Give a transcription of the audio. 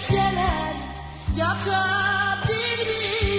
geceler yatabilir